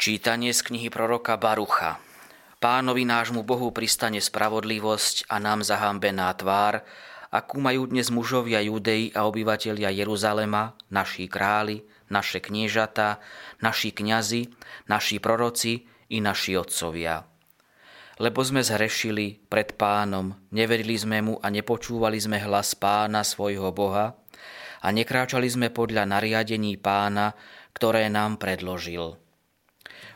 Čítanie z knihy proroka Barucha. Pánovi nášmu Bohu pristane spravodlivosť a nám zahambená tvár, akú majú dnes mužovia Judei a obyvatelia Jeruzalema, naši králi, naše kniežata, naši kňazi, naši proroci i naši otcovia. Lebo sme zhrešili pred pánom, neverili sme mu a nepočúvali sme hlas pána svojho Boha a nekráčali sme podľa nariadení pána, ktoré nám predložil.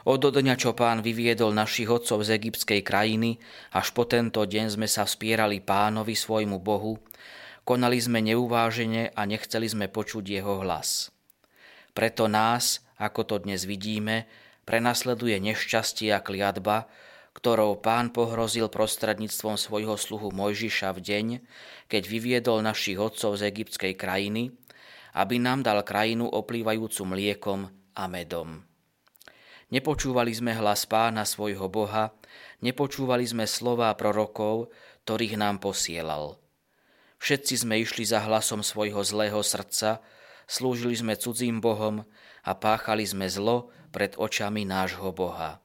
Od dňa, čo pán vyviedol našich otcov z egyptskej krajiny, až po tento deň sme sa vspierali pánovi svojmu Bohu, konali sme neuvážene a nechceli sme počuť jeho hlas. Preto nás, ako to dnes vidíme, prenasleduje nešťastie a kliatba, ktorou pán pohrozil prostredníctvom svojho sluhu Mojžiša v deň, keď vyviedol našich otcov z egyptskej krajiny, aby nám dal krajinu oplývajúcu mliekom a medom. Nepočúvali sme hlas pána svojho Boha, nepočúvali sme slová prorokov, ktorých nám posielal. Všetci sme išli za hlasom svojho zlého srdca, slúžili sme cudzím Bohom a páchali sme zlo pred očami nášho Boha.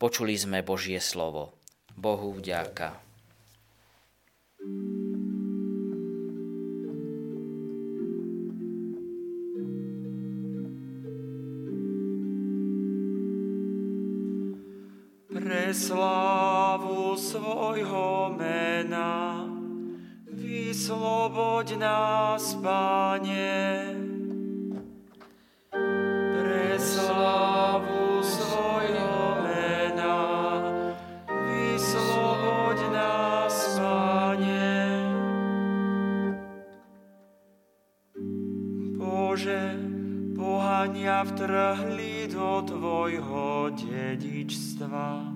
Počuli sme Božie slovo. Bohu vďaka. Pre slávu svojho mena. Vysloboď nás, Pane, pohania vtrhli do Tvojho dedičstva.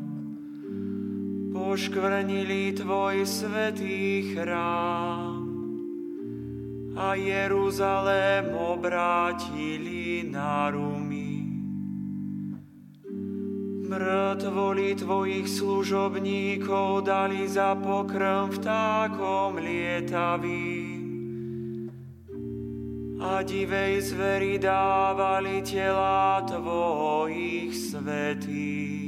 Poškvrnili Tvoj svetý chrám. A Jeruzalém obrátili na rumy. Mŕtvoli Tvojich služobníkov dali za pokrm vtákom lietavým a divej zveri dávali tela Tvojich svetých.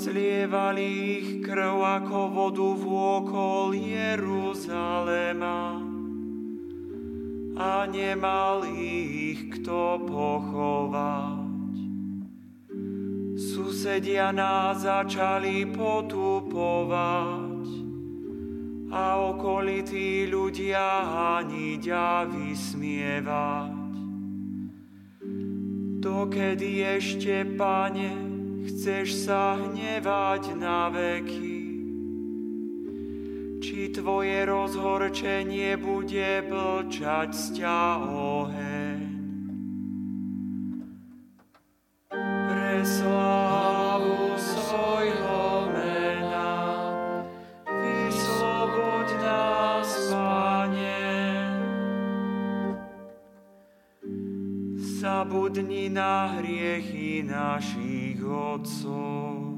rozlievali ich krv ako vodu v okol Jeruzalema a nemal ich kto pochovať. Susedia nás začali potupovať a okolití ľudia haniť a vysmievať. Dokedy ešte, Pane, chceš sa hnevať na veky? Či tvoje rozhorčenie bude blčať z ťa oheň? Pre slávu svojho mena vysloboď nás, Pane. Zabudni na hriechy našich otcov.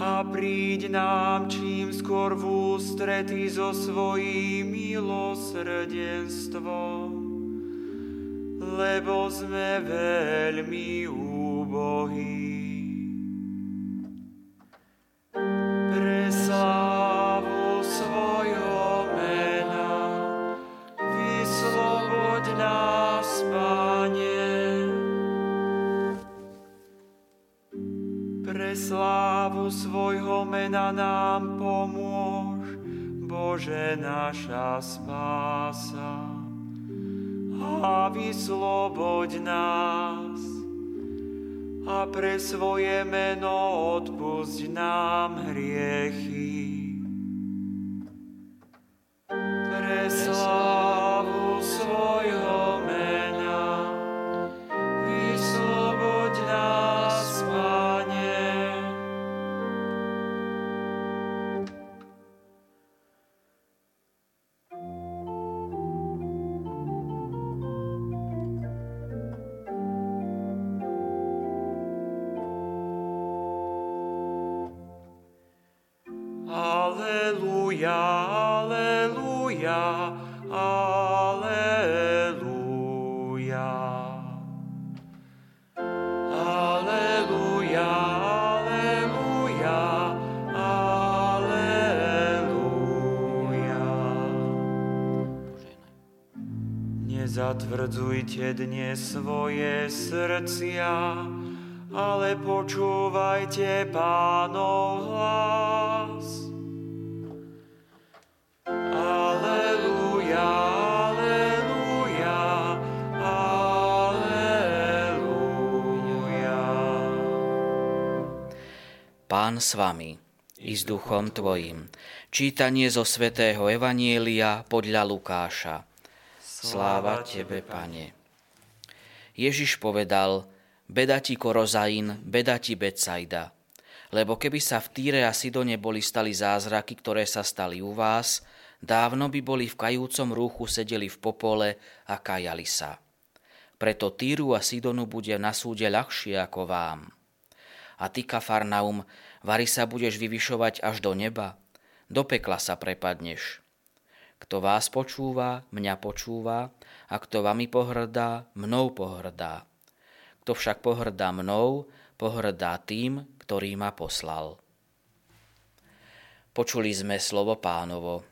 A príď nám čím skôr v ústrety so svojím milosrdenstvom, lebo sme veľmi úbohí. Slávu svojho mena nám pomôž, Bože naša spása. A vysloboď nás a pre svoje meno odpusť nám hriechy. Aleluja, aleluja, aleluja. Aleluja, aleluja, aleluja. Nezatvrdzujte dnes svoje srdcia, ale počúvajte pánov hlas. Pán s vami i s duchom tvojim. Čítanie zo svätého Evanielia podľa Lukáša. Sláva Tebe, Pane. Ježiš povedal, Beda ti Korozain, beda ti Betsaida. Lebo keby sa v Týre a Sidone boli stali zázraky, ktoré sa stali u vás, dávno by boli v kajúcom rúchu sedeli v popole a kajali sa. Preto Týru a Sidonu bude na súde ľahšie ako vám. A ty, Kafarnaum, vari sa budeš vyvyšovať až do neba, do pekla sa prepadneš. Kto vás počúva, mňa počúva, a kto vami pohrdá, mnou pohrdá. Kto však pohrdá mnou, pohrdá tým, ktorý ma poslal. Počuli sme slovo pánovo.